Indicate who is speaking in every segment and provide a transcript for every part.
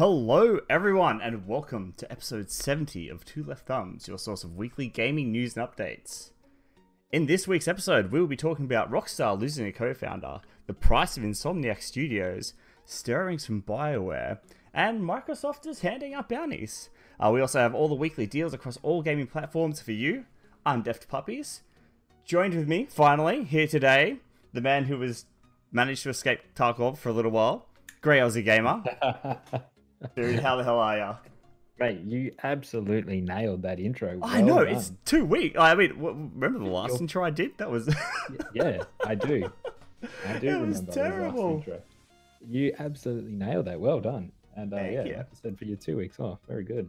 Speaker 1: Hello, everyone, and welcome to episode 70 of Two Left Thumbs, your source of weekly gaming news and updates. In this week's episode, we will be talking about Rockstar losing a co founder, the price of Insomniac Studios, stirrings from BioWare, and Microsoft is handing out bounties. Uh, we also have all the weekly deals across all gaming platforms for you. I'm Deft Puppies. Joined with me, finally, here today, the man who has managed to escape Tarkov for a little while, Grey Aussie Gamer. Dude, how the hell are ya?
Speaker 2: Mate, you absolutely nailed that intro.
Speaker 1: I know
Speaker 2: done.
Speaker 1: it's two weeks. I mean, w- remember the last
Speaker 2: You're-
Speaker 1: intro I did? That was
Speaker 2: yeah, I do. I do
Speaker 1: It
Speaker 2: remember
Speaker 1: was
Speaker 2: the last
Speaker 1: terrible.
Speaker 2: intro. You absolutely nailed that. Well done. And uh, yeah,
Speaker 1: you.
Speaker 2: like I said, for your two weeks off, very good.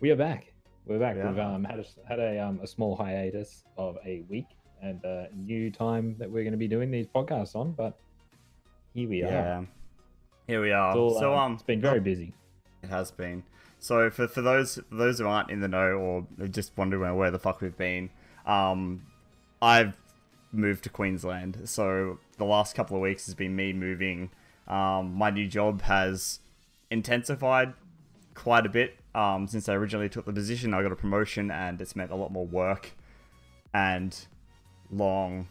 Speaker 2: We are back. We're back.
Speaker 1: Yeah.
Speaker 2: We've um, had a, had a, um, a small hiatus of a week and uh, new time that we're going to be doing these podcasts on, but here we are.
Speaker 1: Here we are.
Speaker 2: All,
Speaker 1: so
Speaker 2: um,
Speaker 1: um,
Speaker 2: it's been very busy.
Speaker 1: It has been. So for, for those for those who aren't in the know or just wondering where the fuck we've been, um, I've moved to Queensland. So the last couple of weeks has been me moving. Um, my new job has intensified quite a bit um, since I originally took the position. I got a promotion and it's meant a lot more work and long,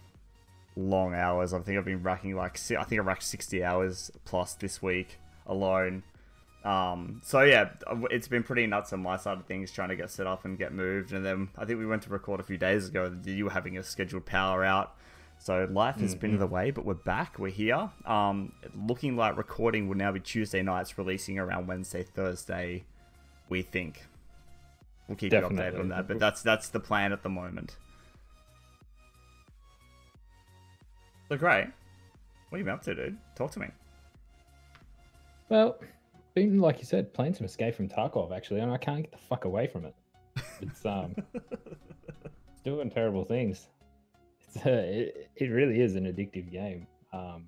Speaker 1: long hours. I think I've been racking like I think I racked sixty hours plus this week alone. Um, so yeah, it's been pretty nuts on my side of things trying to get set up and get moved. And then I think we went to record a few days ago. You were having a scheduled power out, so life has been in the way. But we're back. We're here. Um, looking like recording will now be Tuesday nights, releasing around Wednesday, Thursday. We think. We'll keep you updated on that, but that's that's the plan at the moment. So great. What have you been up to, dude? Talk to me.
Speaker 2: Well, been like you said, playing some Escape from Tarkov actually, and I can't get the fuck away from it. It's um, it's doing terrible things. It's uh, it, it really is an addictive game. Um,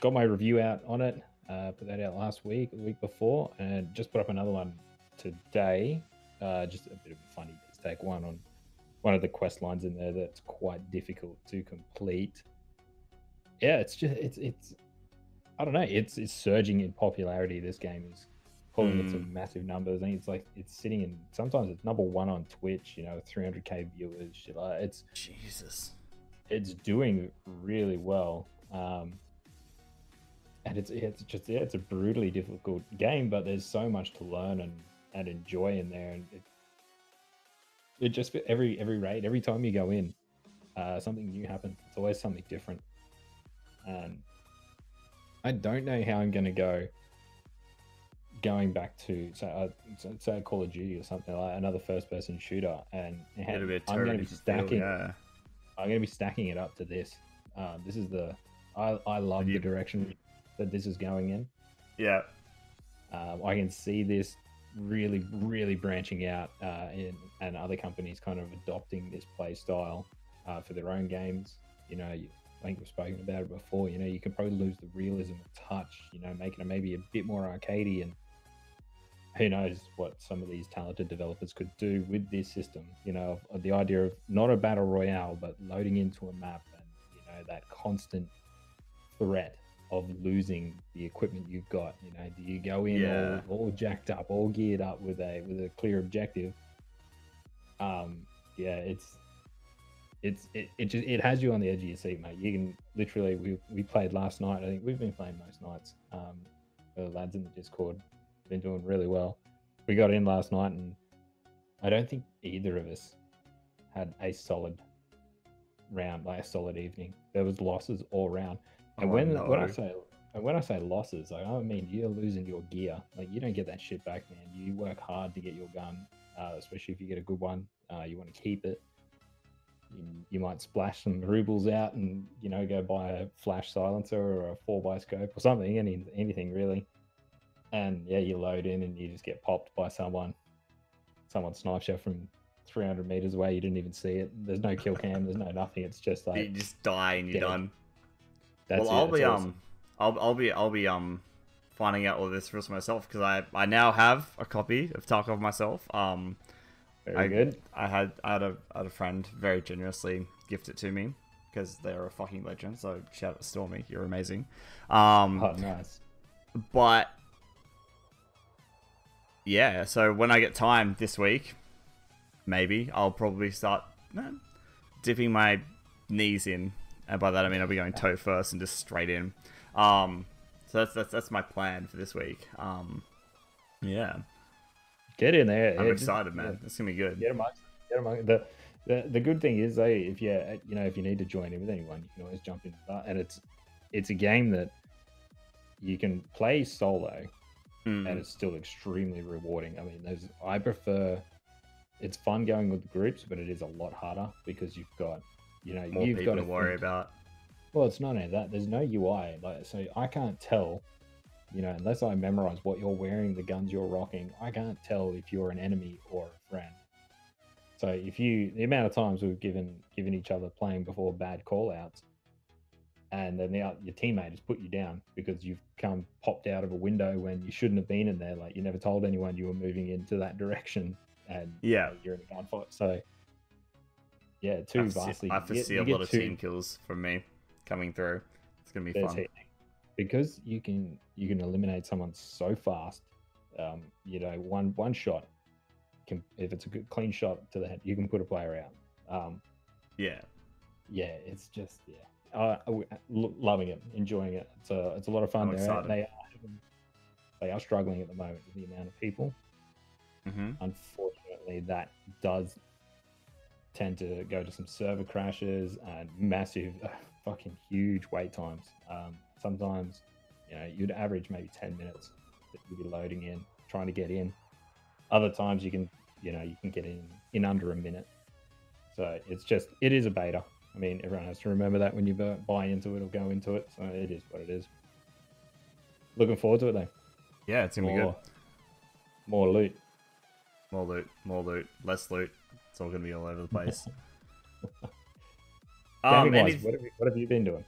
Speaker 2: got my review out on it. Uh, put that out last week, the week before, and just put up another one today. Uh, just a bit of a funny take one on one of the quest lines in there that's quite difficult to complete. Yeah, it's just it's it's I don't know. It's it's surging in popularity. This game is pulling in some massive numbers. I think it's like it's sitting in sometimes it's number one on Twitch. You know, 300k viewers. Shit like it's
Speaker 1: Jesus.
Speaker 2: it's doing really well. Um, and it's it's just yeah, it's a brutally difficult game, but there's so much to learn and and enjoy in there, and it it just every every raid, every time you go in, uh, something new happens. It's always something different, and I don't know how I'm going to go going back to say, uh, so say Call of Duty or something like another first person shooter, and I'm going to be
Speaker 1: different feel,
Speaker 2: stacking.
Speaker 1: yeah.
Speaker 2: I'm going to be stacking it up to this. Um, this is the I, I love
Speaker 1: you-
Speaker 2: the direction that this is going in.
Speaker 1: Yeah.
Speaker 2: Um, I can see this really, really branching out uh, in, and other companies kind of adopting this play style uh, for their own games. You know, I think we've spoken about it before. You know, you can probably lose the realism of touch. You know, making it maybe a bit more arcadey, and who knows what some of these talented developers could do with this system. You know, the idea of not a battle royale, but loading into a map and you know that constant threat of losing the equipment you've got. You know, do you go in
Speaker 1: Yeah.
Speaker 2: all, all jacked up, all geared up with a with a clear objective? Um, yeah, it's it's it, it just it has you on the edge of your seat, mate. You can literally we we played last night. I think we've been playing most nights. Um, the lads in the Discord been doing really well. We got in last night, and I don't think either of us had a solid round, like a solid evening. There was losses all round. And
Speaker 1: Oh,
Speaker 2: when when I say and when I say losses, like I mean you're losing your gear. Like you don't get that shit back, man. You work hard to get your gun, uh, especially if you get a good one. Uh, you want to keep it. You, you might splash some rubles out and you know go buy a flash silencer or a four by scope or something, any anything really. And yeah, you load in and you just get popped by someone. Someone snipes you from 300 meters away. You didn't even see it. There's no kill cam. There's no nothing. It's just like you
Speaker 1: just die and you're
Speaker 2: dead.
Speaker 1: done.
Speaker 2: that's
Speaker 1: well,
Speaker 2: it.
Speaker 1: I'll
Speaker 2: That's
Speaker 1: be
Speaker 2: all
Speaker 1: um, I'll I'll be I'll be um, finding out all this for myself because I I now have a copy of Tarkov myself. Um,
Speaker 2: Very
Speaker 1: I,
Speaker 2: good.
Speaker 1: I had I had a I had a friend very generously gift it to me because they're a fucking legend. So shout out to Stormy, you're amazing. Um,
Speaker 2: Oh, nice.
Speaker 1: but yeah, so when I get time this week, maybe I'll probably start eh, dipping my knees in, and by that I mean I'll be going toe first and just straight in. Um, so that's that's that's my plan for this week. Um, yeah,
Speaker 2: Get in there.
Speaker 1: I'm excited, man.
Speaker 2: yeah,
Speaker 1: It's gonna be good.
Speaker 2: Get amongst. Get amongst. The, the the good thing is, hey, if you you know if you need to join in with anyone, you can always jump in. That. And it's it's a game that you can play solo,
Speaker 1: Mm.
Speaker 2: and it's still extremely rewarding. I mean, there's I prefer. It's fun going with groups, but it is a lot harder because you've got, you know,
Speaker 1: More
Speaker 2: you've got
Speaker 1: to worry
Speaker 2: think-
Speaker 1: about.
Speaker 2: Well, it's not only that. There's no UI, like so I can't tell, you know, unless I memorize what you're wearing, the guns you're rocking. I can't tell if you're an enemy or a friend. So if you, the amount of times we've given given each other playing before bad call outs, and then the, your teammate has put you down because you've come popped out of a window when you shouldn't have been in there. Like you never told anyone you were moving into that direction, and you
Speaker 1: Yeah.
Speaker 2: know, you're in a gunfight. So yeah, two vastly.
Speaker 1: I
Speaker 2: you get-
Speaker 1: foresee
Speaker 2: you
Speaker 1: a lot of
Speaker 2: two-
Speaker 1: team kills from me coming through. It's gonna be fun.
Speaker 2: Because you can you can eliminate someone so fast. Um, you know, one one shot can if it's a good clean shot to the head, you can put a player out. Um,
Speaker 1: Yeah,
Speaker 2: yeah, it's just yeah, uh, lo- loving it, enjoying it. It's a it's a lot of fun. They're-
Speaker 1: excited.
Speaker 2: They are they are struggling at the moment with the amount of people.
Speaker 1: hmm
Speaker 2: Unfortunately, that does tend to go to some server crashes and massive, fucking huge wait times. Um, sometimes, you know, you'd average maybe 10 minutes that you'd be loading in, trying to get in. Other times you can, you know, you can get in in under a minute. So it's just, it is a beta. I mean, everyone has to remember that when you buy into it or go into it. So it is what it is. Looking forward to it though.
Speaker 1: yeah, it's gonna be good.
Speaker 2: More, more loot.
Speaker 1: More loot, more loot, less loot. It's all gonna be all over the place. um,
Speaker 2: wise, what, have you, what have you been doing?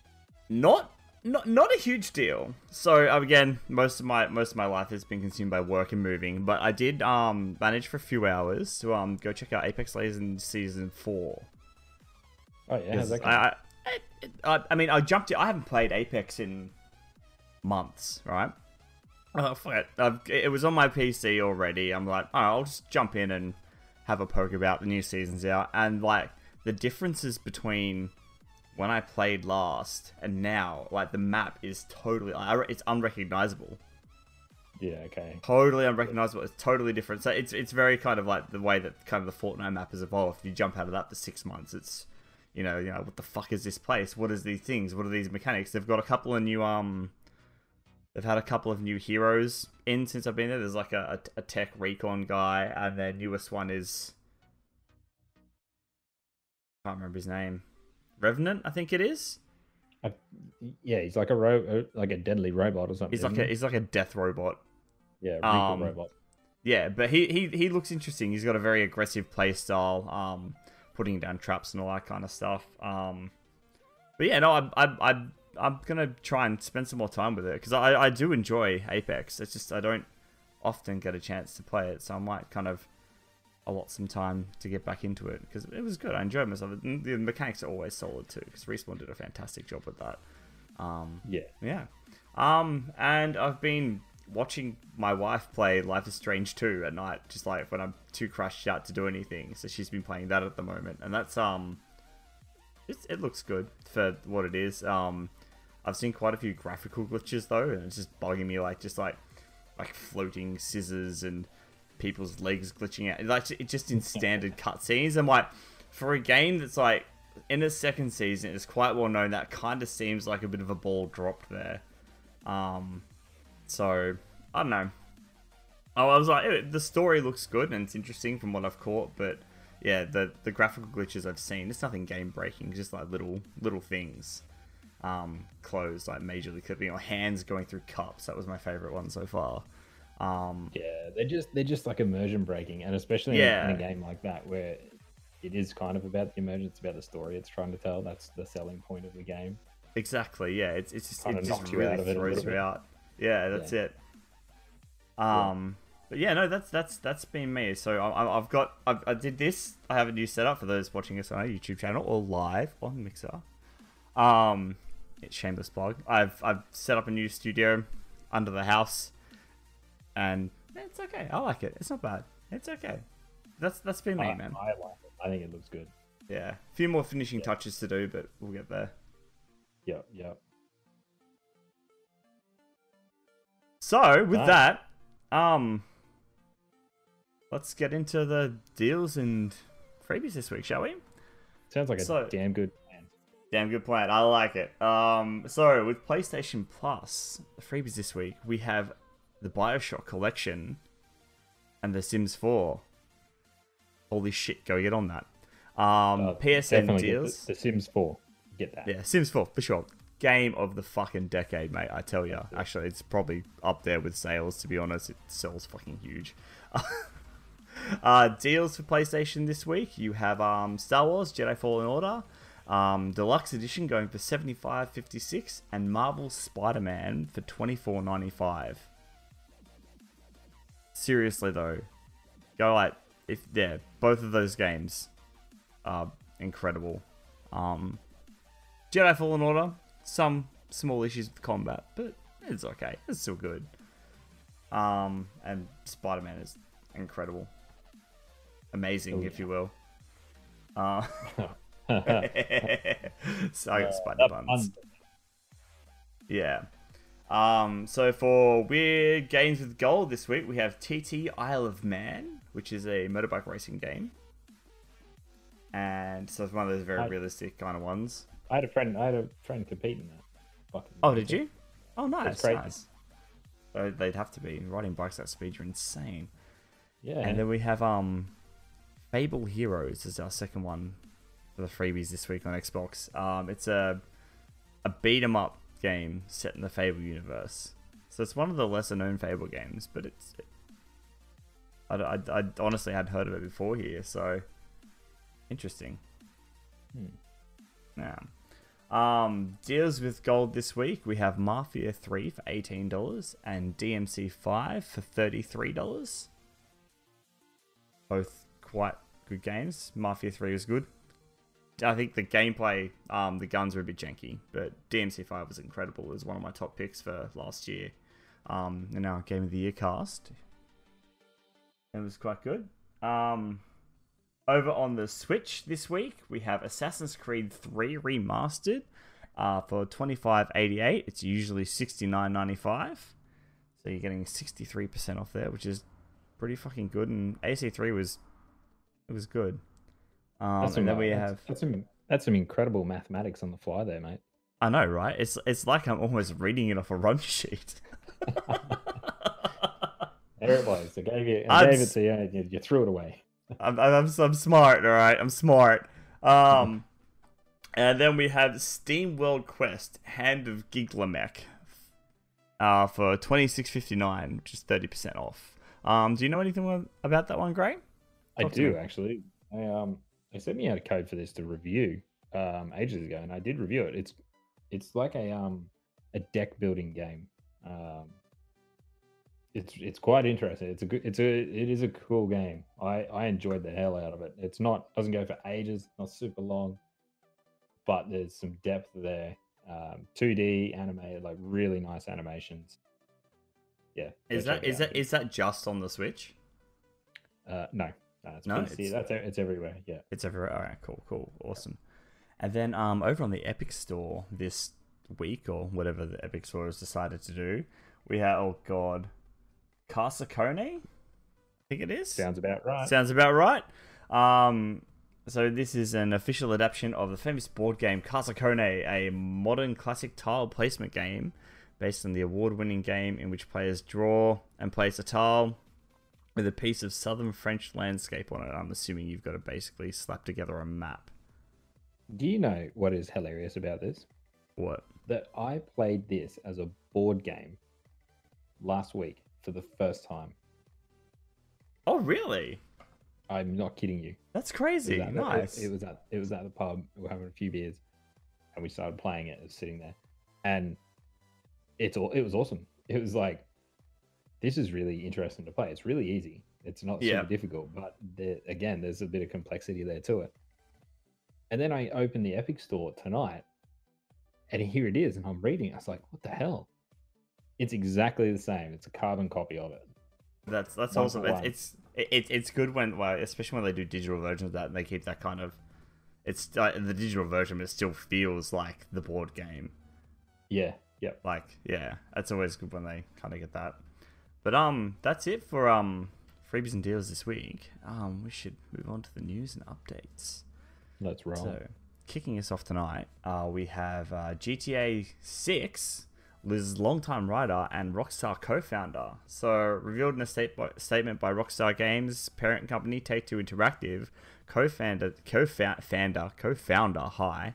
Speaker 1: not not not a huge deal. So uh, again, most of my most of my life has been consumed by work and moving, but I did um manage for a few hours to um go check out Apex Legends season four.
Speaker 2: Oh yeah, how's that going?
Speaker 1: I, I, I, I mean, I jumped. I haven't played Apex in months, right? Oh, fuck it. It was on my PC already. I'm like, oh, I'll just jump in and have a poke about the new season's out, and like the differences between when I played last and now, like the map is totally, it's unrecognizable
Speaker 2: yeah, okay.
Speaker 1: totally unrecognizable. It's totally different. So it's it's very kind of like the way that kind of the Fortnite map has evolved. If you jump out of that for six months, it's you know, you know, what the fuck is this place? What is these things? What are these mechanics? They've got a couple of new um they've had a couple of new heroes in since I've been there. There's like a, a, a tech recon guy and their newest one is I can't remember his name. Revenant, I think it is.
Speaker 2: Yeah, he's like a ro- uh, like a deadly robot or something.
Speaker 1: He's like a he's like a death robot.
Speaker 2: yeah,
Speaker 1: um,
Speaker 2: robot.
Speaker 1: Yeah, but he, he he looks interesting. He's got a very aggressive play style, um, putting down traps and all that kind of stuff. Um, but yeah, no, I I I I'm gonna try and spend some more time with it because I I do enjoy Apex. It's just I don't often get a chance to play it, so I might kind of allot some time to get back into it because it was good. I enjoyed myself. The mechanics are always solid too because Respawn did a fantastic job with that. Um,
Speaker 2: Yeah,
Speaker 1: yeah. Um, and I've been watching my wife play Life is Strange 2 at night, just like when I'm too crashed out to do anything. So she's been playing that at the moment, and that's um, it's, it looks good for what it is. Um, I've seen quite a few graphical glitches though, and it's just bugging me, like just like like floating scissors and people's legs glitching out, like it just in standard cutscenes. I'm like, for a game that's like in its second season, it's quite well known that kind of seems like a bit of a ball dropped there. Um, so I don't know. Oh, I was like, the story looks good and it's interesting from what I've caught, but yeah, the the graphical glitches I've seen, it's nothing game breaking, just like little little things. Um, clothes like majorly clipping or hands going through cups. That was my favorite one so far. Um,
Speaker 2: yeah, they're just they're just like immersion breaking, and especially in-
Speaker 1: Yeah.
Speaker 2: in, a game like that where it is kind of about the immersion, it's about the story it's trying to tell. That's the selling point of the game.
Speaker 1: Exactly. Yeah. It's it's just
Speaker 2: Kinda
Speaker 1: it just
Speaker 2: knocks you
Speaker 1: really
Speaker 2: it
Speaker 1: throws you out. Yeah, that's
Speaker 2: Yeah.
Speaker 1: it. Um, but yeah, no, that's that's that's been me. So I, I- I've got I've, I did this. I have a new setup for those watching us on our YouTube channel or live on Mixer. Um, it's shameless plug. I've I've set up a new studio under the house, and It's okay. I like it. It's not bad. It's okay. That's that's been me,
Speaker 2: I,
Speaker 1: man.
Speaker 2: I like it. I think it looks good.
Speaker 1: Yeah, a few more finishing touches to do, but we'll get there.
Speaker 2: Yep, yep.
Speaker 1: So with
Speaker 2: Right.
Speaker 1: that, um, let's get into the deals and freebies this week, shall we?
Speaker 2: Sounds like a damn good plan.
Speaker 1: Damn good plan. I like it. Um, so with PlayStation Plus, the freebies this week, we have the Bioshock Collection and The Sims 4. Holy shit, go get on that. Um,
Speaker 2: Uh,
Speaker 1: PSN deals.
Speaker 2: The, the Sims 4. Get that.
Speaker 1: Yeah, Sims 4 for sure. Game of the fucking decade, mate. I tell you. Actually, it's probably up there with sales. To be honest, it sells fucking huge. uh, deals for PlayStation this week. You have um, Star Wars Jedi Fallen Order, um, Deluxe Edition going for seventy five fifty six, and Marvel Spider Man for twenty four ninety five. Seriously though, go like if yeah, both of those games are incredible. Um, Jedi Fallen Order, some small issues with combat, but it's okay. It's still good. Um, and Spider Man is incredible, amazing,
Speaker 2: Oh,
Speaker 1: if
Speaker 2: yeah.
Speaker 1: you will. Uh, so I got spider
Speaker 2: That
Speaker 1: buns. Yeah. Um, so for weird games with gold this week, we have TT Isle of Man, which is a motorbike racing game. And so it's one of those very
Speaker 2: I-
Speaker 1: realistic kind of ones.
Speaker 2: I had a friend. I had a friend compete in that. Fucking
Speaker 1: Oh, did you? Oh, nice, nice. So they'd have to be riding bikes at speed. You're insane.
Speaker 2: Yeah.
Speaker 1: And then we have um, Fable Heroes is our second one for the freebies this week on Xbox. Um, it's a a beat 'em up game set in the Fable universe. So it's one of the lesser known Fable games, but it's. I, I, I honestly hadn't heard of it before here, so interesting.
Speaker 2: Hmm.
Speaker 1: Yeah. Um, deals with gold this week. We have Mafia 3 for $18 and DMC 5 for $33. Both quite good games. Mafia 3 was good. I think the gameplay, um, the guns were a bit janky, but DMC 5 was incredible. It was one of my top picks for last year. Um, in our Game of the Year cast. It was quite good. Um, over on the Switch this week, we have Assassin's Creed 3 Remastered uh, for twenty five eighty eight. It's usually sixty nine ninety five, so you're getting sixty three percent off there, which is pretty fucking good. And AC three was it was good. Um,
Speaker 2: That's
Speaker 1: and then
Speaker 2: some,
Speaker 1: we
Speaker 2: uh,
Speaker 1: have
Speaker 2: that's, that's some that's some incredible mathematics on the fly there, mate.
Speaker 1: I know, right? It's it's like I'm almost reading it off a run sheet.
Speaker 2: There it was. I gave you.
Speaker 1: I'd
Speaker 2: gave it to you. And you, you threw it away.
Speaker 1: I'm, I'm, I'm smart, all right. I'm smart. Um, and then we have Steam World Quest Hand of Gilgamech uh, for twenty six fifty nine, which is thirty percent off. Um, do you know anything about that one, Gray?
Speaker 2: I
Speaker 1: Talk to
Speaker 2: do actually. I um they sent me out a code for this to review um ages ago, and I did review it. It's it's like a um a deck building game. Um, it's it's quite interesting. It's a good. It's a it is a cool game. I I enjoyed the hell out of it. It's not doesn't go for ages. Not super long, but there's some depth there. Um, 2D animated, like really nice animations. Yeah.
Speaker 1: Is that is that is that just on the Switch?
Speaker 2: Uh, no, no, it's
Speaker 1: No,
Speaker 2: PC.
Speaker 1: it's-
Speaker 2: That's it's everywhere. Yeah.
Speaker 1: It's everywhere. All right, cool, cool, awesome. And then um, over on the Epic Store this week or whatever the Epic Store has decided to do, we have oh god, Casacone. I think it is.
Speaker 2: Sounds about right.
Speaker 1: Sounds about right. Um, so this is an official adaptation of the famous board game Casacone, a modern classic tile placement game based on the award-winning game in which players draw and place a tile with a piece of southern French landscape on it. I'm assuming you've got to basically slap together a map.
Speaker 2: Do you know what is hilarious about this?
Speaker 1: What?
Speaker 2: That I played this as a board game last week for the first time.
Speaker 1: Oh, really?
Speaker 2: I'm not kidding you.
Speaker 1: That's
Speaker 2: It
Speaker 1: crazy.
Speaker 2: it-
Speaker 1: Nice.
Speaker 2: It, was at it was at the pub. We were having a few beers, and we started playing it. It was sitting there, and it's all. It was awesome. It was like, this is really interesting to play. It's really easy. It's not super
Speaker 1: Yeah.
Speaker 2: difficult, but there, again, there's a bit of complexity there to it. And then I opened the Epic Store tonight, and here it is, and I'm reading. I was like, what the hell? It's exactly the same. It's a carbon copy of it.
Speaker 1: That's that's
Speaker 2: One
Speaker 1: also
Speaker 2: for
Speaker 1: it's it's it's good when well, especially when they do digital versions of that and they keep that kind of it's uh, the digital version, but it still feels like the board game.
Speaker 2: Yeah. Yep.
Speaker 1: Like yeah, that's always good when they kind of get that. But um, that's it for um freebies and deals this week. Um, we should move on to the news and updates.
Speaker 2: Let's roll.
Speaker 1: So, kicking us off tonight, uh, we have uh, GTA 6, Liz's longtime writer and Rockstar co-founder. So, revealed in a state by, statement by Rockstar Games parent company Take Two Interactive, co-founder, co-founder, co-founder, hi,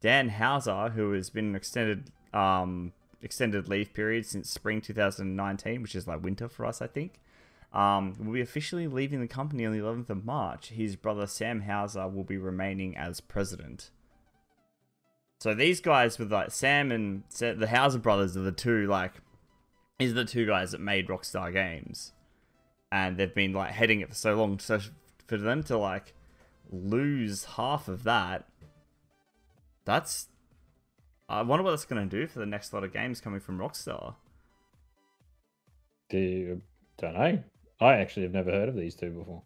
Speaker 1: Dan Houser, who has been an extended um, extended leave period since spring 2019, which is like winter for us, I think. Um, will be officially leaving the company on the 11th of March. His brother Sam Houser will be remaining as president. So these guys with like Sam and the Houser brothers are the two like, these are the two guys that made Rockstar Games, and they've been like heading it for so long. So for them to like lose half of that, that's. I wonder what that's going to do for the next lot of games coming from Rockstar.
Speaker 2: Do don't know. I actually have never heard of these two before.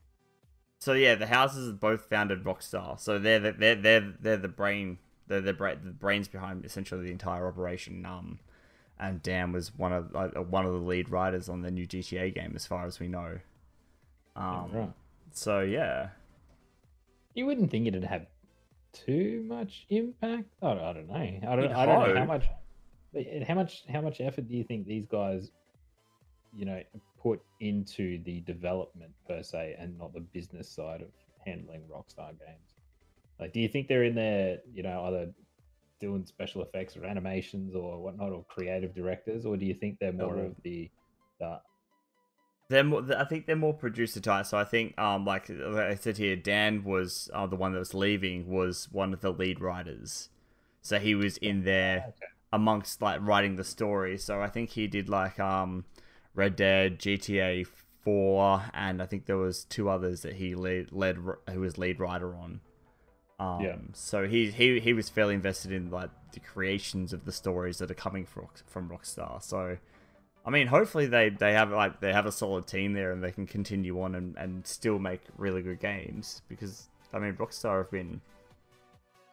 Speaker 1: So yeah, the houses both founded Rockstar. So they're the, they're they're they're the brain they're the, bra- the brains behind essentially the entire operation. Um, and Dan was one of uh, one of the lead writers on the new GTA game, as far as we know. Um,
Speaker 2: right.
Speaker 1: so yeah,
Speaker 2: You wouldn't think it'd have too much impact. I don't, I don't know. I don't. I don't know how much. How much? How much effort do you think these guys, you know, put into the development per se, and not the business side of handling Rockstar games? Like, do you think they're in there, you know, either doing special effects or animations or whatnot, or creative directors, or do you think they're more
Speaker 1: well-
Speaker 2: of the, the
Speaker 1: they're more, I think they're more producer type. So I think um like, like I said here, Dan was uh, the one that was leaving was one of the lead writers. So he was in there
Speaker 2: Okay.
Speaker 1: amongst like writing the story. So I think he did like um Red Dead, GTA Four, and I think there was two others that he led, led who was lead writer on. Um,
Speaker 2: Yeah.
Speaker 1: So he he he was fairly invested in like the creations of the stories that are coming from from Rockstar. So. I mean, hopefully they, they have like they have a solid team there and they can continue on and, and still make really good games because I mean Rockstar have been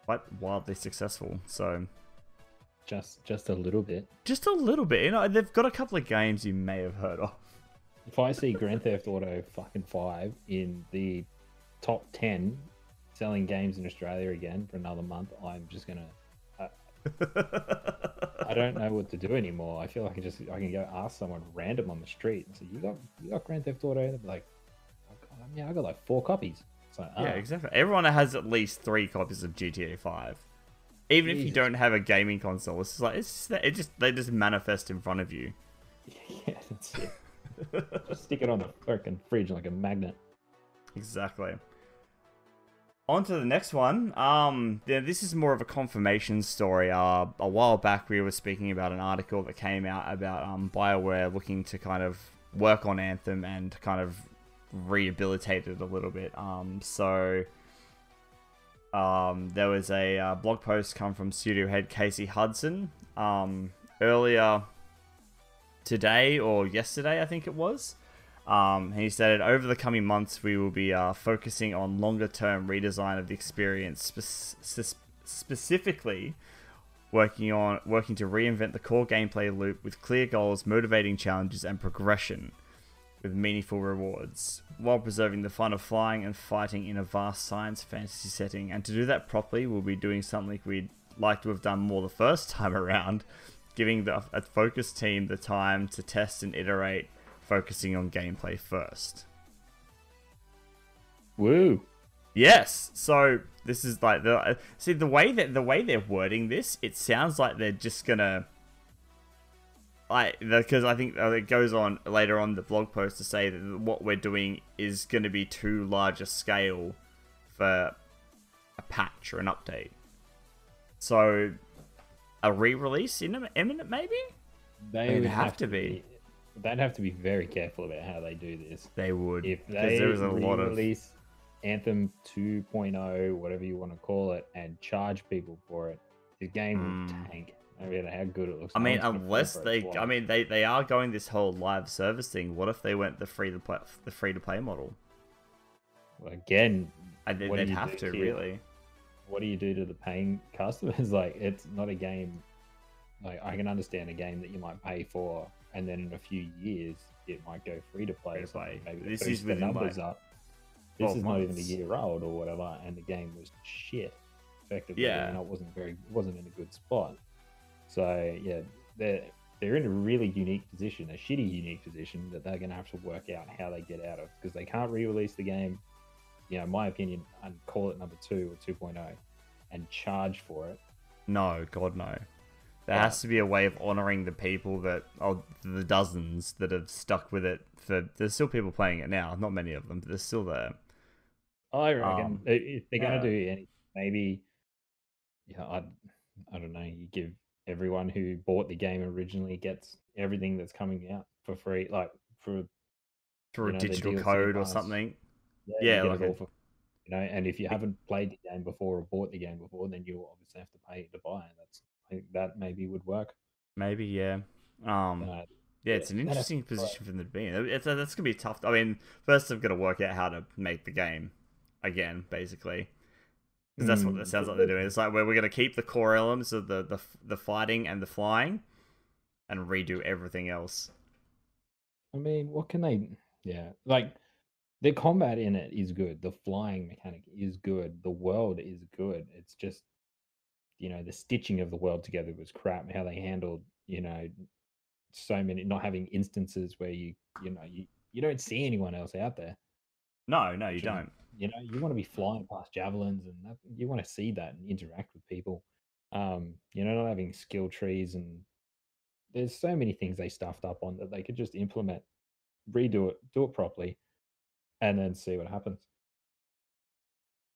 Speaker 1: quite wildly successful. So
Speaker 2: just just a little bit?
Speaker 1: just a little bit, you know, they've got a couple of games you may have heard of.
Speaker 2: If I see Grand Theft Auto fucking five in the top ten selling games in Australia again for another month, I'm just gonna. I, don't know what to do anymore. I feel like I just I can go ask someone random on the street and say, "You got you got Grand Theft Auto?" And they're like, "Oh, "Yeah, I got like four copies." Like,
Speaker 1: yeah,
Speaker 2: "Ah."
Speaker 1: exactly. Everyone has at least three copies of GTA Five. Even if you don't have a gaming console, it's just like it's just, it just they just manifest in front of you.
Speaker 2: yeah, that's it. just stick it on the freaking fridge like a magnet.
Speaker 1: Exactly. On to the next one. Um, yeah, this is more of a confirmation story. Uh, a while back, we were speaking about an article that came out about um, Bioware looking to kind of work on Anthem and kind of rehabilitate it a little bit. Um, so um, there was a uh, blog post come from studio head Casey Hudson um, earlier today or yesterday, I think it was. Um, he said, over the coming months, we will be uh, focusing on longer term redesign of the experience, spe- spe- specifically working on working to reinvent the core gameplay loop with clear goals, motivating challenges, and progression with meaningful rewards, while preserving the fun of flying and fighting in a vast science fantasy setting. And to do that properly, we'll be doing something we'd like to have done more the first time around, giving the a focused team the time to test and iterate focusing on gameplay first.
Speaker 2: Woo!
Speaker 1: Yes. So this is like the see the way that the way they're wording this, it sounds like they're just gonna like because I think uh, it goes on later on the blog post to say that what we're doing is going to be too large a scale for a patch or an update. So a re-release in imminent maybe?
Speaker 2: They
Speaker 1: They'd
Speaker 2: would
Speaker 1: have to be.
Speaker 2: They'd have to be very careful about how they do this.
Speaker 1: They would
Speaker 2: If they
Speaker 1: there was a lot of
Speaker 2: release Anthem 2.0, whatever you want to call it, and charge people for it, the game
Speaker 1: Mm.
Speaker 2: will tank. no matter how good it looks.
Speaker 1: I mean,
Speaker 2: one's gonna fall
Speaker 1: unless they. I mean, they they are going this whole live service thing. What if they went the free to play the free to play model?
Speaker 2: Well, again,
Speaker 1: I they'd
Speaker 2: you
Speaker 1: have to
Speaker 2: here?
Speaker 1: really.
Speaker 2: what do you do to the paying customers? Like, it's not a game. Like, I can understand a game that you might pay for, and then in a few years it might go free to play.
Speaker 1: Free to play.
Speaker 2: Maybe
Speaker 1: This is
Speaker 2: the numbers
Speaker 1: like,
Speaker 2: up. This
Speaker 1: 12
Speaker 2: is not even a year old or whatever, and the game was shit. Effectively,
Speaker 1: Yeah.
Speaker 2: and it wasn't very, wasn't in a good spot. So yeah, they're they're in a really unique position, a shitty unique position that they're going to have to work out how they get out of because they can't re-release the game. You know, my opinion, and call it number two or 2.0 and charge for it.
Speaker 1: No, God no. There
Speaker 2: Yeah.
Speaker 1: has to be a way of honoring the people that, oh, the dozens that have stuck with it. For there's still people playing it now. Not many of them, but they're still there.
Speaker 2: I reckon
Speaker 1: Um,
Speaker 2: if they're going to do any, maybe, yeah, I, I don't know. You give everyone who bought the game originally gets everything that's coming out for free, like for
Speaker 1: Through a
Speaker 2: know,
Speaker 1: digital code or something.
Speaker 2: yeah,
Speaker 1: Yeah, like a-
Speaker 2: for, you know. And if you haven't played the game before or bought the game before, then you obviously have to pay to buy it. That's think that maybe would work.
Speaker 1: Maybe, yeah. Um,
Speaker 2: Uh,
Speaker 1: yeah, it's an interesting position for them to be in. It's, that's gonna be tough. I mean, first they've got to work out how to make the game again, basically. Because that's what it sounds like they're doing. It's like where we're gonna keep the core elements of the the the fighting and the flying, and redo everything else.
Speaker 2: I mean, what can they? Yeah, like the combat in it is good. The flying mechanic is good. The world is good. It's just, you know, the stitching of the world together was crap. How they handled, you know, so many not having instances where you, you know, you you don't see anyone else out there.
Speaker 1: No, no, you
Speaker 2: Sure.
Speaker 1: don't.
Speaker 2: You know, you want to be flying past javelins and that, you want to see that and interact with people. Um, you know, not having skill trees and there's so many things they stuffed up on that they could just implement, redo it, do it properly, and then see what happens.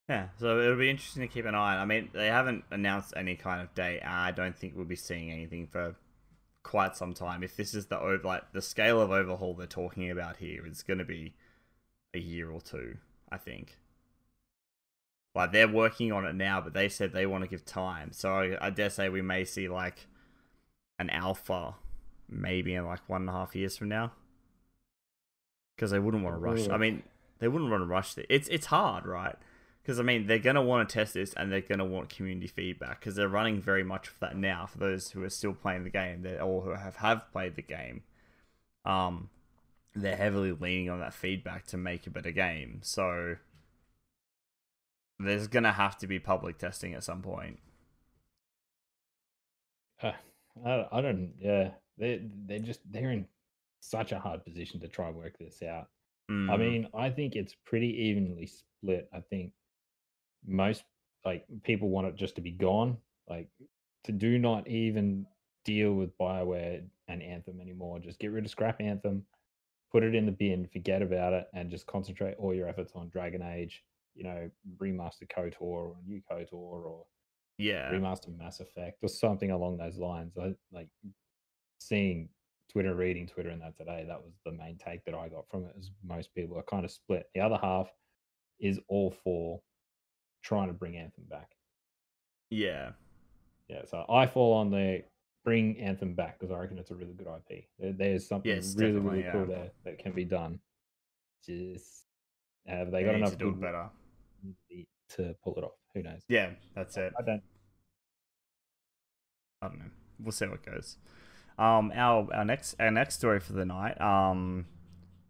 Speaker 1: Yeah, so it'll be interesting to keep an eye on. I mean, they haven't announced any kind of date. I don't think we'll be seeing anything for quite some time. If this is the over, like the scale of overhaul they're talking about here, it's going to be a year or two. I think. Like they're working on it now, but they said they want to give time. So I, I dare say we may see like an alpha, maybe in like one and a half years from now. Because they wouldn't want to rush. I mean, they wouldn't want to rush. It. It's it's hard, right? Because I mean, they're gonna want to test this, and they're gonna want community feedback because they're running very much for that now. For those who are still playing the game, that or who have have played the game, um, they're heavily leaning on that feedback to make a better game. So there's gonna have to be public testing at some point.
Speaker 2: Uh, I, don't- I don't. Yeah, they they're just they're in such a hard position to try and work this out. I
Speaker 1: Mm,
Speaker 2: mean, I think it's pretty evenly split. I think most like people want it just to be gone, like to do not even deal with Bioware and Anthem anymore. Just get rid of Scrap Anthem, put it in the bin, forget about it, and just concentrate all your efforts on Dragon Age. You know, remaster KOTOR or new KOTOR or
Speaker 1: yeah,
Speaker 2: remaster Mass Effect or something along those lines. I like seeing Twitter, reading Twitter and that today. That was the main take that I got from it. Is most people are kind of split. The other half is all for trying to bring Anthem back.
Speaker 1: yeah,
Speaker 2: Yeah, so I fall on the bring Anthem back because I reckon it's a really good IP. There, there's something
Speaker 1: Yes,
Speaker 2: really, really cool there that can be done. Just have they
Speaker 1: they
Speaker 2: got enough
Speaker 1: to do it better.
Speaker 2: to pull it off? Who knows?
Speaker 1: Yeah, that's it.
Speaker 2: I don't.
Speaker 1: I don't know. We'll see how it goes. Um, our our next our next story for the night. Um,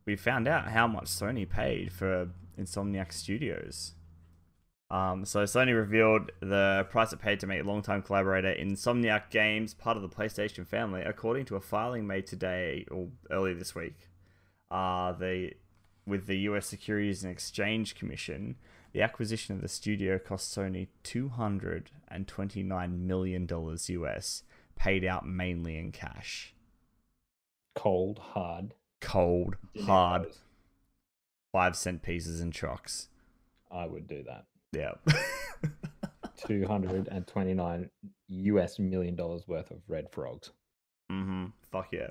Speaker 1: we found out how much Sony paid for Insomniac Studios. Um, so Sony revealed the price it paid to make longtime collaborator Insomniac Games part of the PlayStation family, according to a filing made today or earlier this week. Uh, the with the U.S. Securities and Exchange Commission, the acquisition of the studio cost Sony two hundred and twenty nine million dollars US, paid out mainly in cash.
Speaker 2: Cold, hard,
Speaker 1: Cold, hard, five cent pieces and chocks.
Speaker 2: I would do that.
Speaker 1: Yeah.
Speaker 2: 229 US million dollars worth of red frogs.
Speaker 1: mm-hmm. Fuck yeah.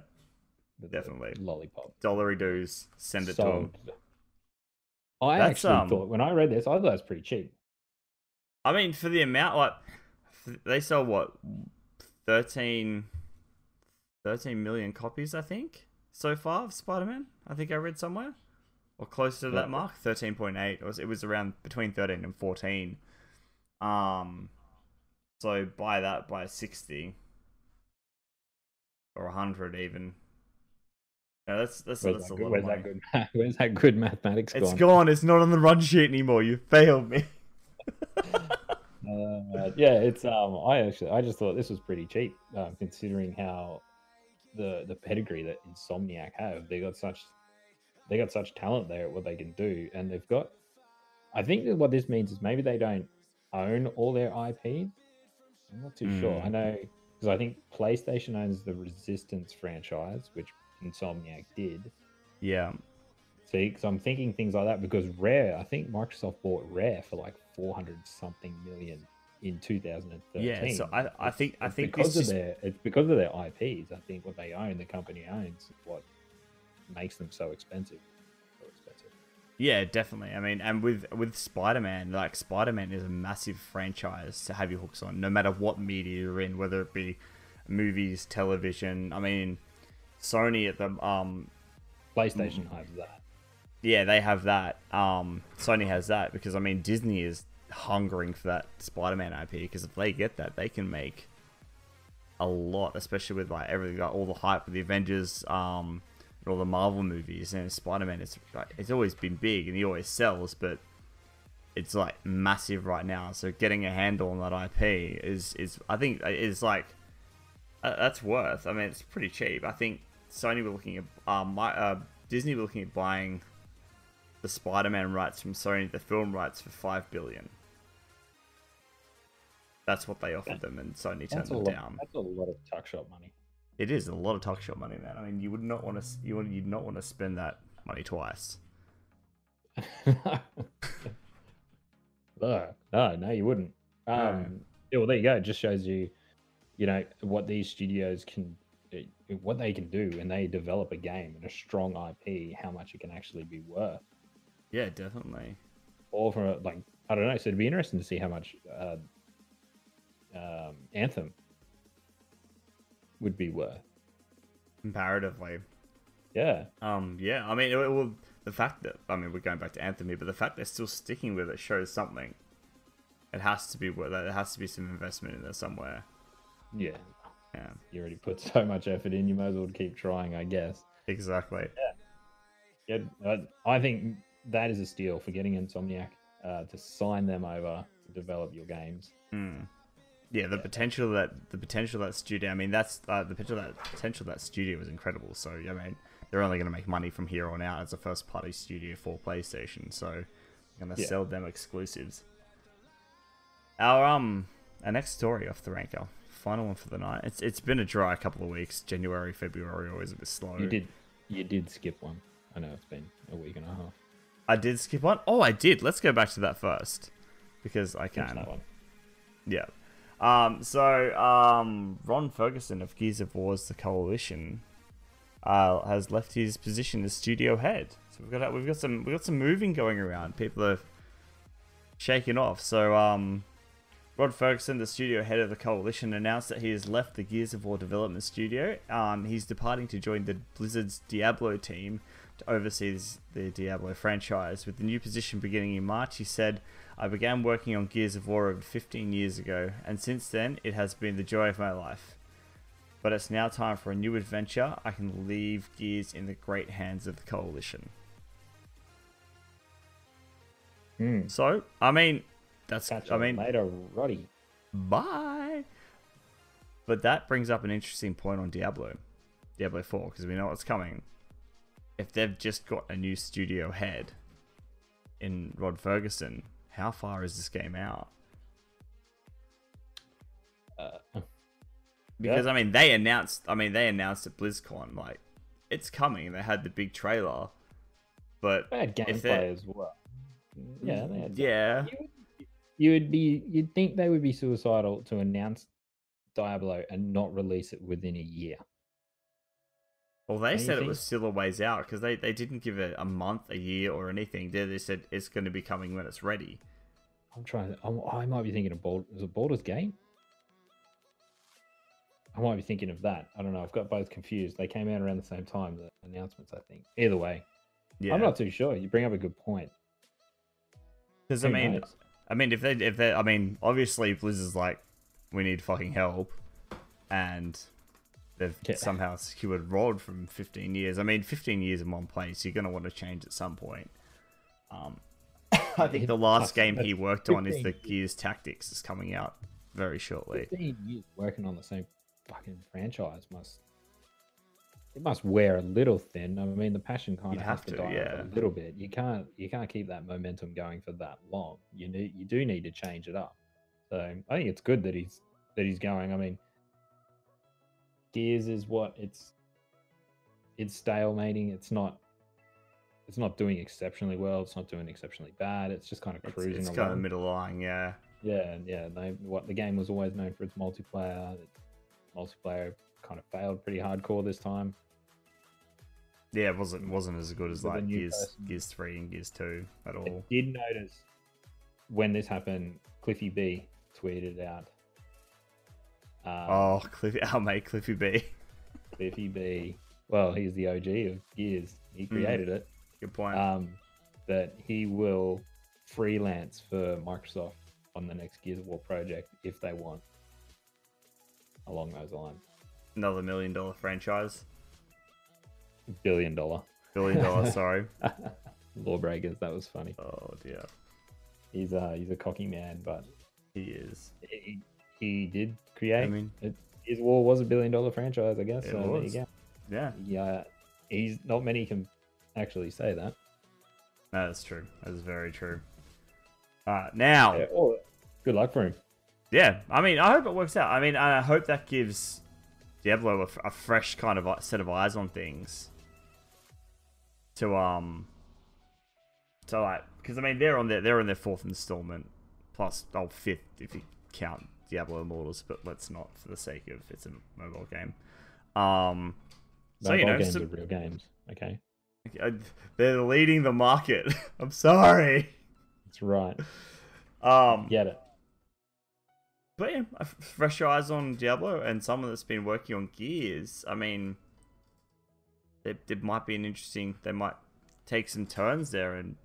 Speaker 1: Definitely.
Speaker 2: Lollipop.
Speaker 1: Dollary dues. Send it to them.
Speaker 2: I
Speaker 1: That's,
Speaker 2: actually
Speaker 1: um,
Speaker 2: thought when I read this, I thought it was pretty cheap.
Speaker 1: I mean, for the amount, like, they sell what? 13, 13 million copies, I think, so far of Spider Man. I think I read somewhere. Or close to that mark, 13.8. It was, it was around between 13 and 14. Um, so by that, by 60 or 100 even. Yeah, that's, that's,
Speaker 2: Where's,
Speaker 1: that's
Speaker 2: that
Speaker 1: a
Speaker 2: good,
Speaker 1: lot
Speaker 2: where's that good? Where's that good mathematics
Speaker 1: It's
Speaker 2: gone?
Speaker 1: gone. It's not on the run sheet anymore. You failed me.
Speaker 2: Uh, yeah, it's um. I actually, I just thought this was pretty cheap, um, considering how the the pedigree that Insomniac have. They got such, they got such talent there at what they can do, and they've got. I think that what this means is maybe they don't own all their IP. I'm not too sure. I
Speaker 1: Mm.
Speaker 2: know because I think PlayStation owns the Resistance franchise, which Insomniac did.
Speaker 1: yeah.
Speaker 2: See, because I'm thinking things like that because Rare, I think Microsoft bought Rare for like 400 something million in 2013.
Speaker 1: Yeah. So I, I think, I think
Speaker 2: because of
Speaker 1: just
Speaker 2: their it's because of their IPs. I think what they own, the company owns, what makes them so expensive. So expensive.
Speaker 1: Yeah, definitely. I mean, and with with Spider Man, like Spider Man is a massive franchise to have your hooks on, no matter what media you're in, whether it be movies, television. I mean, Sony at the um,
Speaker 2: PlayStation has that.
Speaker 1: yeah, they have that. Um, Sony has that because I mean, Disney is hungering for that Spider Man IP because if they get that, they can make a lot, especially with like everything, like all the hype with the Avengers, um, all the Marvel movies, and Spider Man is like it's always been big and he always sells, but it's like massive right now. So getting a handle on that IP is is I think is like uh, that's worth. I mean, it's pretty cheap. I think Sony were looking at um, my uh, Disney were looking at buying the Spider-Man rights from Sony, the film rights for five billion. That's what they offered them, and Sony turned them
Speaker 2: lot.
Speaker 1: down.
Speaker 2: That's a lot of tuck shop money.
Speaker 1: It is a lot of talk shop money, man. I mean, you would not want to you would you'd not want to spend that money twice.
Speaker 2: no, no, no, you wouldn't. Um, yeah, well, there you go. It just shows you, you know, what these studios can, eh, what they can do and they develop a game and a strong IP, how much it can actually be worth.
Speaker 1: Yeah, definitely.
Speaker 2: Or from a, like, I don't know. So it'd be interesting to see how much uh, um, Anthem would be worth.
Speaker 1: Comparatively,
Speaker 2: Yeah,
Speaker 1: um, yeah. I mean, it, will. The fact that I mean, we're going back to here, but the fact they're still sticking with it shows something. It has to be worth. There has to be some investment in there somewhere.
Speaker 2: yeah.
Speaker 1: Yeah,
Speaker 2: You already put so much effort in. You might as well keep trying, I guess.
Speaker 1: exactly.
Speaker 2: Yeah, uh, I think that is a steal for getting Insomniac uh, to sign them over to develop your games.
Speaker 1: Mm. Yeah, the potential that the potential of that studio. I mean, that's uh, the potential that potential of that studio is incredible. So I mean, they're only going to make money from here on out as a first party studio for PlayStation. So I'm going to
Speaker 2: Yeah.
Speaker 1: sell them exclusives. Our um, our next story off the ranker, final one for the night. It's it's been a dry couple of weeks. January, February always a bit slow.
Speaker 2: You did, you did skip one. I know it's been a week and a half.
Speaker 1: I did skip one. Oh, I did. Let's go back to that first because I can. Yeah. Um, so, um, Rod Ferguson of Gears of War's The Coalition uh, has left his position as studio head. So we've got we've got some we've got some moving going around. People are shaking off. So, um, Ferguson, the studio head of the Coalition, announced that he has left the Gears of War development studio. Um, he's departing to join the Blizzard's Diablo team to oversee the Diablo franchise. With the new position beginning in March, he said, I began working on Gears of War over 15 years ago, and since then, it has been the joy of my life. But it's now time for a new adventure. I can leave Gears in the great hands of the Coalition.
Speaker 2: Hmm.
Speaker 1: So, I mean, that's,
Speaker 2: Catch
Speaker 1: I mean,
Speaker 2: later, Roddy.
Speaker 1: Bye. But that brings up an interesting point on Diablo, Diablo 4, because we know what's coming. If they've just got a new studio head in Rod Ferguson, how far is this game out?
Speaker 2: Uh,
Speaker 1: Because I mean, they announced. I mean, they announced at BlizzCon like it's coming. They had the big trailer, but
Speaker 2: they had gameplay as well. Yeah, they had
Speaker 1: yeah,
Speaker 2: You would, you would be, you'd think they would be suicidal to announce Diablo and not release it within a year.
Speaker 1: Well, they
Speaker 2: Don't
Speaker 1: said it was still a ways out because they, they didn't give it a month, a year, or anything. They, they said it's going to be coming when it's ready.
Speaker 2: I'm trying to, I'm, I might be thinking of Bald, was it Baldur's Gate? I might be thinking of that. I don't know. I've got both confused. They came out around the same time, the announcements, I think. Either way,
Speaker 1: Yeah,
Speaker 2: I'm not too sure. You bring up a good point.
Speaker 1: because I mean,
Speaker 2: knows?
Speaker 1: I mean, if they, if they, I mean, obviously Blizzard's like, we need fucking help, and they've
Speaker 2: Yeah.
Speaker 1: somehow secured Rod from 15 years. I mean, 15 years in one place, you're gonna want to change at some point. Um, I think the last game he worked on is the Gears Tactics is coming out very shortly.
Speaker 2: 15 years working on the same fucking franchise must it must wear a little thin. I mean, the passion kind
Speaker 1: You'd
Speaker 2: of has to,
Speaker 1: to,
Speaker 2: die
Speaker 1: yeah.
Speaker 2: a little bit. You can't you can't keep that momentum going for that long. You need you do need to change it up. So I think it's good that he's that he's going. I mean, Gears is what it's it's stalemating. It's not it's not doing exceptionally well. It's not doing exceptionally bad. It's just kind of cruising
Speaker 1: it's
Speaker 2: along.
Speaker 1: kind of middle line, yeah.
Speaker 2: Yeah, yeah. They, what the game was always known for its multiplayer. It- Multiplayer kind of failed pretty hardcore this time.
Speaker 1: Yeah, it wasn't wasn't as good as
Speaker 2: With
Speaker 1: like Gears
Speaker 2: person.
Speaker 1: Gears three and Gears two at all.
Speaker 2: I
Speaker 1: all.
Speaker 2: did notice when this happened, Cliffy B tweeted out. Um,
Speaker 1: Oh, Cliffy, our mate Cliffy B.
Speaker 2: Cliffy B. Well, he's the OG of Gears. He
Speaker 1: Mm.
Speaker 2: created it.
Speaker 1: Good point.
Speaker 2: Um, that he will freelance for Microsoft on the next Gears of War project if they want. Along those lines,
Speaker 1: Another million dollar franchise.
Speaker 2: billion dollar
Speaker 1: Billion dollar, sorry.
Speaker 2: lawbreakers. That was funny.
Speaker 1: Oh dear,
Speaker 2: He's uh he's a cocky man, but
Speaker 1: he is.
Speaker 2: he, he did create.
Speaker 1: I mean,
Speaker 2: it, his war was a billion dollar franchise, I guess.
Speaker 1: It
Speaker 2: so there you
Speaker 1: was.
Speaker 2: go.
Speaker 1: yeah,
Speaker 2: Yeah, he's not many can actually say that.
Speaker 1: no, that's true. That is very true. Uh, now,
Speaker 2: Yeah, well, good luck for him.
Speaker 1: yeah, I mean, I hope it works out. I mean, I hope that gives Diablo a fresh kind of set of eyes on things. To um, to like, because I mean, they're on their they're on their fourth installment, plus oh fifth if you count Diablo Immortals, but let's not for the sake of it's a mobile game. Um, so
Speaker 2: Mobile
Speaker 1: you know,
Speaker 2: games
Speaker 1: so-
Speaker 2: are real games. Okay,
Speaker 1: They're leading the market. I'm sorry.
Speaker 2: that's right.
Speaker 1: Um,
Speaker 2: Get it.
Speaker 1: but yeah, fresh eyes on Diablo and someone that's been working on Gears. I mean, it, there might be an interesting. They might take some turns there and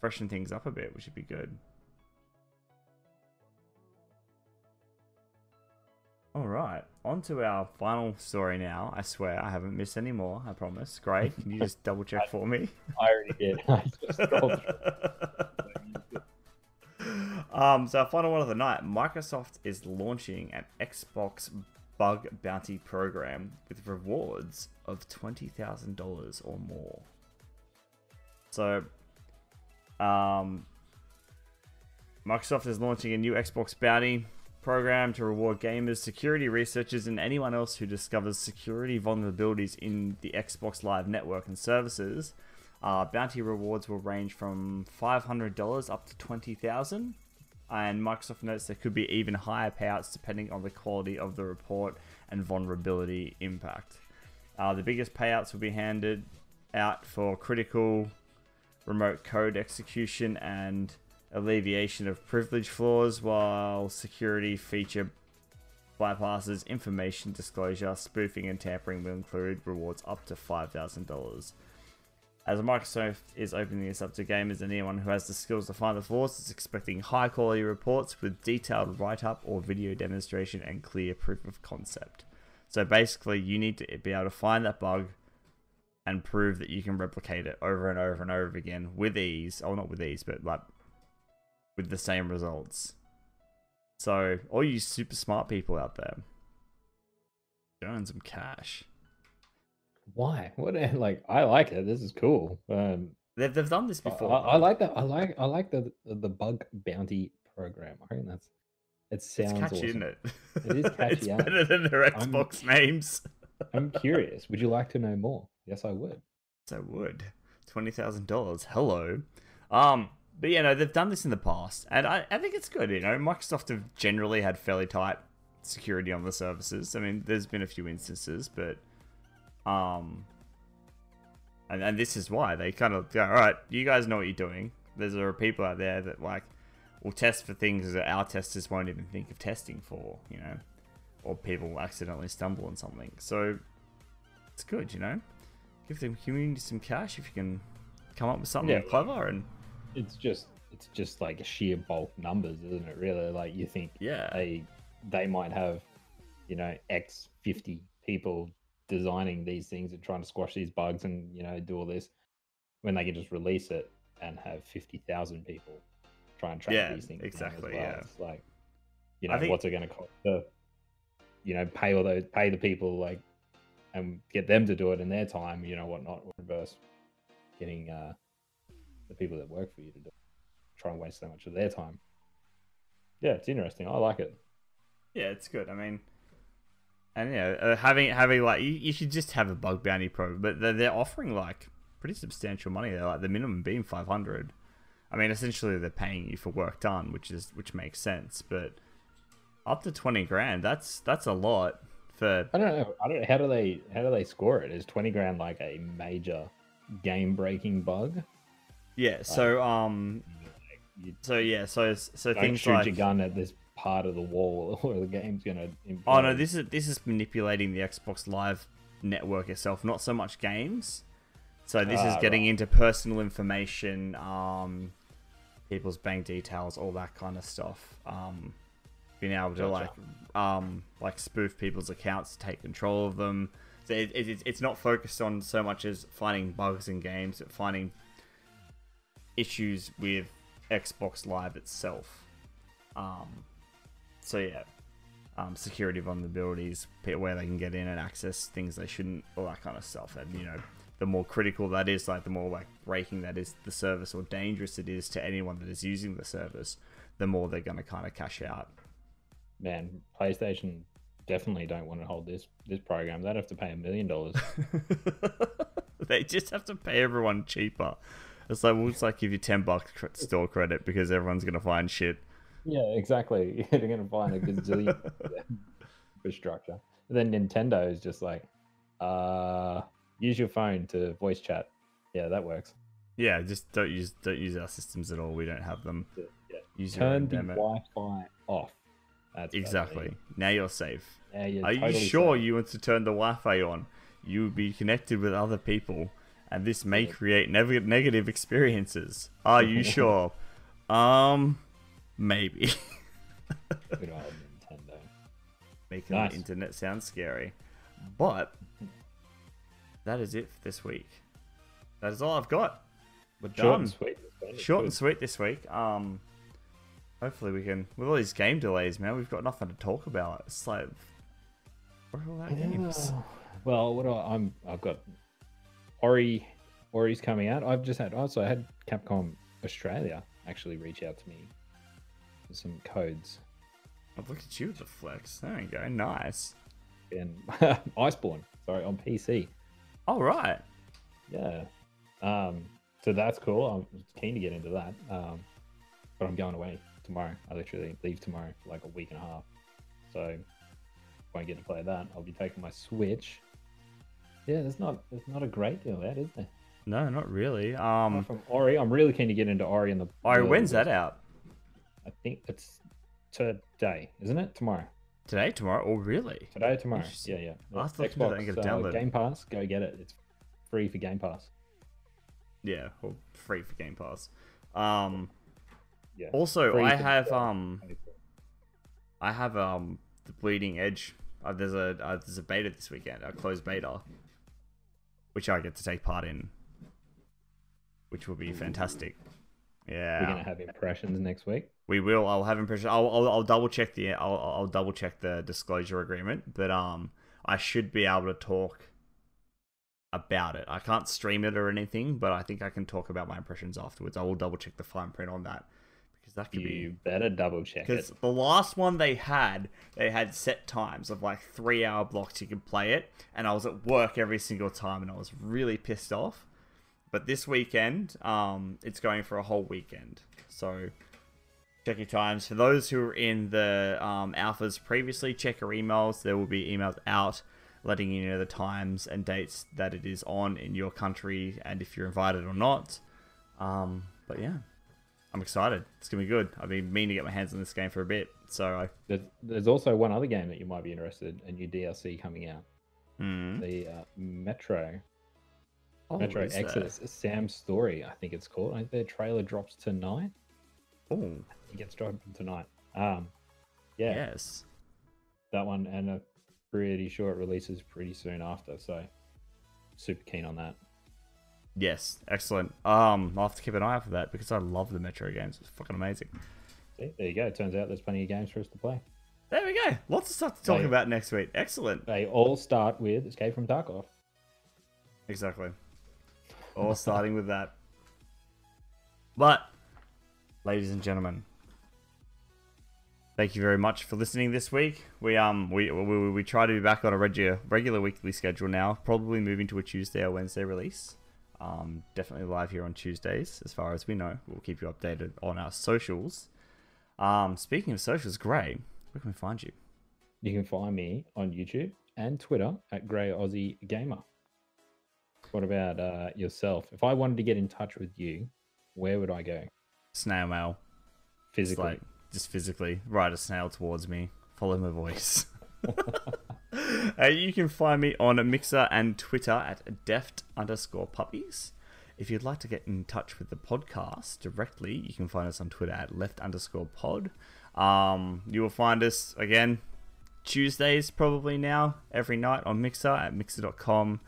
Speaker 1: freshen things up a bit, which would be good. All right, on to our final story now. I swear I haven't missed any more. I promise. Great. Can you just double check for me?
Speaker 2: I already did. I just scrolled
Speaker 1: um, so our final one of the night, Microsoft is launching an Xbox bug bounty program with rewards of twenty thousand dollars or more. So, um, Microsoft is launching a new Xbox bounty program to reward gamers, security researchers, and anyone else who discovers security vulnerabilities in the Xbox Live network and services. Uh, bounty rewards will range from $500 up to $20,000, and Microsoft notes there could be even higher payouts depending on the quality of the report and vulnerability impact. Uh, the biggest payouts will be handed out for critical remote code execution and alleviation of privilege flaws, while security feature bypasses, information disclosure, spoofing, and tampering will include rewards up to $5,000. As Microsoft is opening this up to gamers and anyone who has the skills to find the flaws, is expecting high quality reports with detailed write up or video demonstration and clear proof of concept. So basically, you need to be able to find that bug and prove that you can replicate it over and over and over again with ease. Oh, not with ease, but like with the same results. So, all you super smart people out there, earn some cash.
Speaker 2: Why? What? Like, I like it. This is cool. Um,
Speaker 1: They've, they've done this before.
Speaker 2: I I like that. I like. I like the the bug bounty program. I think that's. It
Speaker 1: it's
Speaker 2: sounds
Speaker 1: catchy,
Speaker 2: awesome.
Speaker 1: isn't it?
Speaker 2: It is
Speaker 1: it's
Speaker 2: catchy, yeah.
Speaker 1: better than their
Speaker 2: I'm-
Speaker 1: Xbox names.
Speaker 2: I'm curious. Would you like to know more? Yes, I would.
Speaker 1: So I would twenty thousand dollars. Hello, um, but you know they've done this in the past, and I, I think it's good. You know, Microsoft have generally had fairly tight security on the services. I mean, there's been a few instances, but um, and and this is why they kind of go, all right, you guys know what you're doing. There's there are people out there that like will test for things that our testers won't even think of testing for. You know, or people accidentally stumble on something. So it's good, you know. Give the community some cash if you can come up with something
Speaker 2: Yeah.
Speaker 1: clever and
Speaker 2: It's just it's just like sheer bulk numbers, isn't it? Really, like you think
Speaker 1: yeah,
Speaker 2: they they might have, you know, X fifty people designing these things and trying to squash these bugs and you know do all this, when they can just release it and have fifty thousand people try and track
Speaker 1: Yeah,
Speaker 2: these things.
Speaker 1: exactly,
Speaker 2: well.
Speaker 1: yeah.
Speaker 2: It's like, you know,
Speaker 1: think-
Speaker 2: what's it going to cost to, you know, pay all those pay the people like, and get them to do it in their time. You know, whatnot. Reverse, getting uh the people that work for you to do, try and waste so much of their time. Yeah, it's interesting. I like it.
Speaker 1: Yeah, it's good. I mean, and yeah, uh, having having like you, you should just have a bug bounty pro, but they're, they're offering like pretty substantial money. They're like the minimum being five hundred. I mean, essentially they're paying you for work done, which is which makes sense. But up to twenty grand, that's that's a lot for.
Speaker 2: I don't know. I don't. Know how do they? How do they score it? Is twenty grand like a major game-breaking bug?
Speaker 1: Yeah. So um. So yeah. So so
Speaker 2: don't
Speaker 1: things
Speaker 2: shoot
Speaker 1: like.
Speaker 2: your gun at this part of the wall, or the game's gonna. Implode.
Speaker 1: Oh no, this is this is manipulating the Xbox Live network itself, not so much games. So this is
Speaker 2: Ah,
Speaker 1: getting
Speaker 2: right.
Speaker 1: into personal information, um, people's bank details, all that kind of stuff. Um, being able to
Speaker 2: Gotcha.
Speaker 1: like um, like spoof people's accounts, take control of them. So it, it, it's not focused on so much as finding bugs in games, but finding issues with Xbox Live itself. Um, so yeah, um, security vulnerabilities, where they can get in and access things they shouldn't, all that kind of stuff. And you know, the more critical that is, like the more like breaking that is the service or dangerous it is to anyone that is using the service, the more they're going to kind of cash out.
Speaker 2: man, PlayStation definitely don't want to hold this this program. They'd have to pay a million dollars.
Speaker 1: they just have to pay everyone cheaper. It's like we'll just like give you ten bucks store credit because everyone's gonna find shit.
Speaker 2: Yeah, exactly. They're gonna find a gazillion infrastructure. And then Nintendo is just like, uh, use your phone to voice chat. Yeah, that works.
Speaker 1: Yeah, just don't use don't use our systems at all. We don't have them.
Speaker 2: Yeah.
Speaker 1: Use
Speaker 2: Turn the. Wi-Fi off. That's
Speaker 1: Exactly. Now you're safe.
Speaker 2: Yeah, you're
Speaker 1: Are you sure
Speaker 2: safe.
Speaker 1: you want to turn the Wi-Fi on? You will be connected with other people, and this may create neg- negative experiences. Are you sure? Um, maybe.
Speaker 2: Good old Nintendo.
Speaker 1: Making
Speaker 2: Nice.
Speaker 1: the internet sound scary, but that is it for this week. That is all I've got. We're
Speaker 2: Short
Speaker 1: done.
Speaker 2: and sweet. this
Speaker 1: Short and sweet this week. Um, hopefully we can. With all these game delays, man, we've got nothing to talk about. It's like, where are all our games?
Speaker 2: Well, what do I, I'm I've got Ori Ori's coming out. I've just had also I had Capcom Australia actually reach out to me with some codes
Speaker 1: Oh, look at you with the flex. There you go. Nice.
Speaker 2: and Iceborne, sorry, on PC.
Speaker 1: All right.
Speaker 2: Yeah. Um so that's cool. I'm keen to get into that. Um but I'm going away tomorrow. I literally leave tomorrow for like a week and a half. So won't get to play that. I'll be taking my Switch. Yeah, there's not there's not a great deal there, is there?
Speaker 1: No, not really.
Speaker 2: Apart
Speaker 1: Um,
Speaker 2: from Ori, I'm really keen to get into Ori and the.
Speaker 1: Ori,
Speaker 2: the-
Speaker 1: when's that out?
Speaker 2: I think it's today, isn't it? Tomorrow.
Speaker 1: Today, tomorrow? Oh, really?
Speaker 2: Today, or tomorrow. Yeah, yeah.
Speaker 1: I thought you were get it
Speaker 2: uh. Game Pass, go get it. It's free for Game Pass.
Speaker 1: Yeah, well, free for Game Pass. Um,
Speaker 2: Yeah.
Speaker 1: also,
Speaker 2: free
Speaker 1: I have um, I have um, the Bleeding Edge. Uh, there's a uh, there's a beta this weekend, a closed beta, which I get to take part in, which will be fantastic. Yeah,
Speaker 2: We're gonna have impressions next week.
Speaker 1: We will. I'll have impressions. I'll, I'll, I'll double check the. I'll, I'll double check the disclosure agreement. But um, I should be able to talk about it. I can't stream it or anything, but I think I can talk about my impressions afterwards. I will double check the fine print on that because that could
Speaker 2: You
Speaker 1: be.
Speaker 2: better double check
Speaker 1: Because the last one they had, they had set times of like three hour blocks you could play it, and I was at work every single time, and I was really pissed off. But this weekend, um, it's going for a whole weekend, so check your times. For those who are in the um, alphas previously, check your emails. There will be emails out letting you know the times and dates that it is on in your country, and if you're invited or not. Um, but yeah, I'm excited. It's gonna be good. I've been meaning to get my hands on this game for a bit, so I.
Speaker 2: There's, there's also one other game that you might be interested in, a new DLC coming out.
Speaker 1: Mm.
Speaker 2: The uh, Metro
Speaker 1: Oh,
Speaker 2: Metro? Exodus, Sam's Story, I think it's called. I think their trailer drops tonight.
Speaker 1: Oh,
Speaker 2: It gets dropped tonight. Um, yeah,
Speaker 1: yes.
Speaker 2: that one, and I'm pretty sure it releases pretty soon after. So, super keen on that.
Speaker 1: Yes, excellent. Um, I'll have to keep an eye out for that because I love the Metro games. It's fucking amazing.
Speaker 2: See, there you go. Turns out there's plenty of games for us to play.
Speaker 1: There we go. Lots of stuff to talk
Speaker 2: Right.
Speaker 1: about next week. Excellent.
Speaker 2: They all start with Escape from Tarkov.
Speaker 1: Exactly. All starting with that. But, ladies and gentlemen, thank you very much for listening this week. We um we we, we try to be back on a regular regular weekly schedule now. Probably moving to a Tuesday or Wednesday release. Um, definitely live here on Tuesdays, as far as we know. We'll keep you updated on our socials. Um, speaking of socials, Gray, where can we find you?
Speaker 2: You can find me on YouTube and Twitter at Grey Aussie Gamer. What about uh, yourself? If I wanted to get in touch with you, where would I go
Speaker 1: Snail mail. Just
Speaker 2: physically?
Speaker 1: like just physically ride a snail towards me follow my voice uh, you can find me on mixer and twitter at deft underscore puppies if you'd like to get in touch with the podcast directly you can find us on twitter at left underscore pod um, you will find us again tuesdays probably now every night on mixer at mixer.com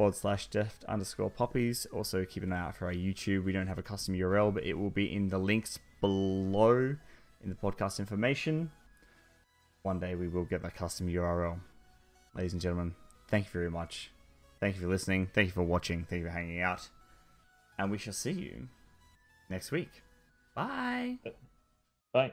Speaker 1: forward slash deft underscore puppies. Also, keep an eye out for our YouTube. We don't have a custom URL, but it will be in the links below in the podcast information. One day we will get that custom URL. Ladies and gentlemen, thank you very much. Thank you for listening. Thank you for watching. Thank you for hanging out. And we shall see you next week. Bye.
Speaker 2: Bye.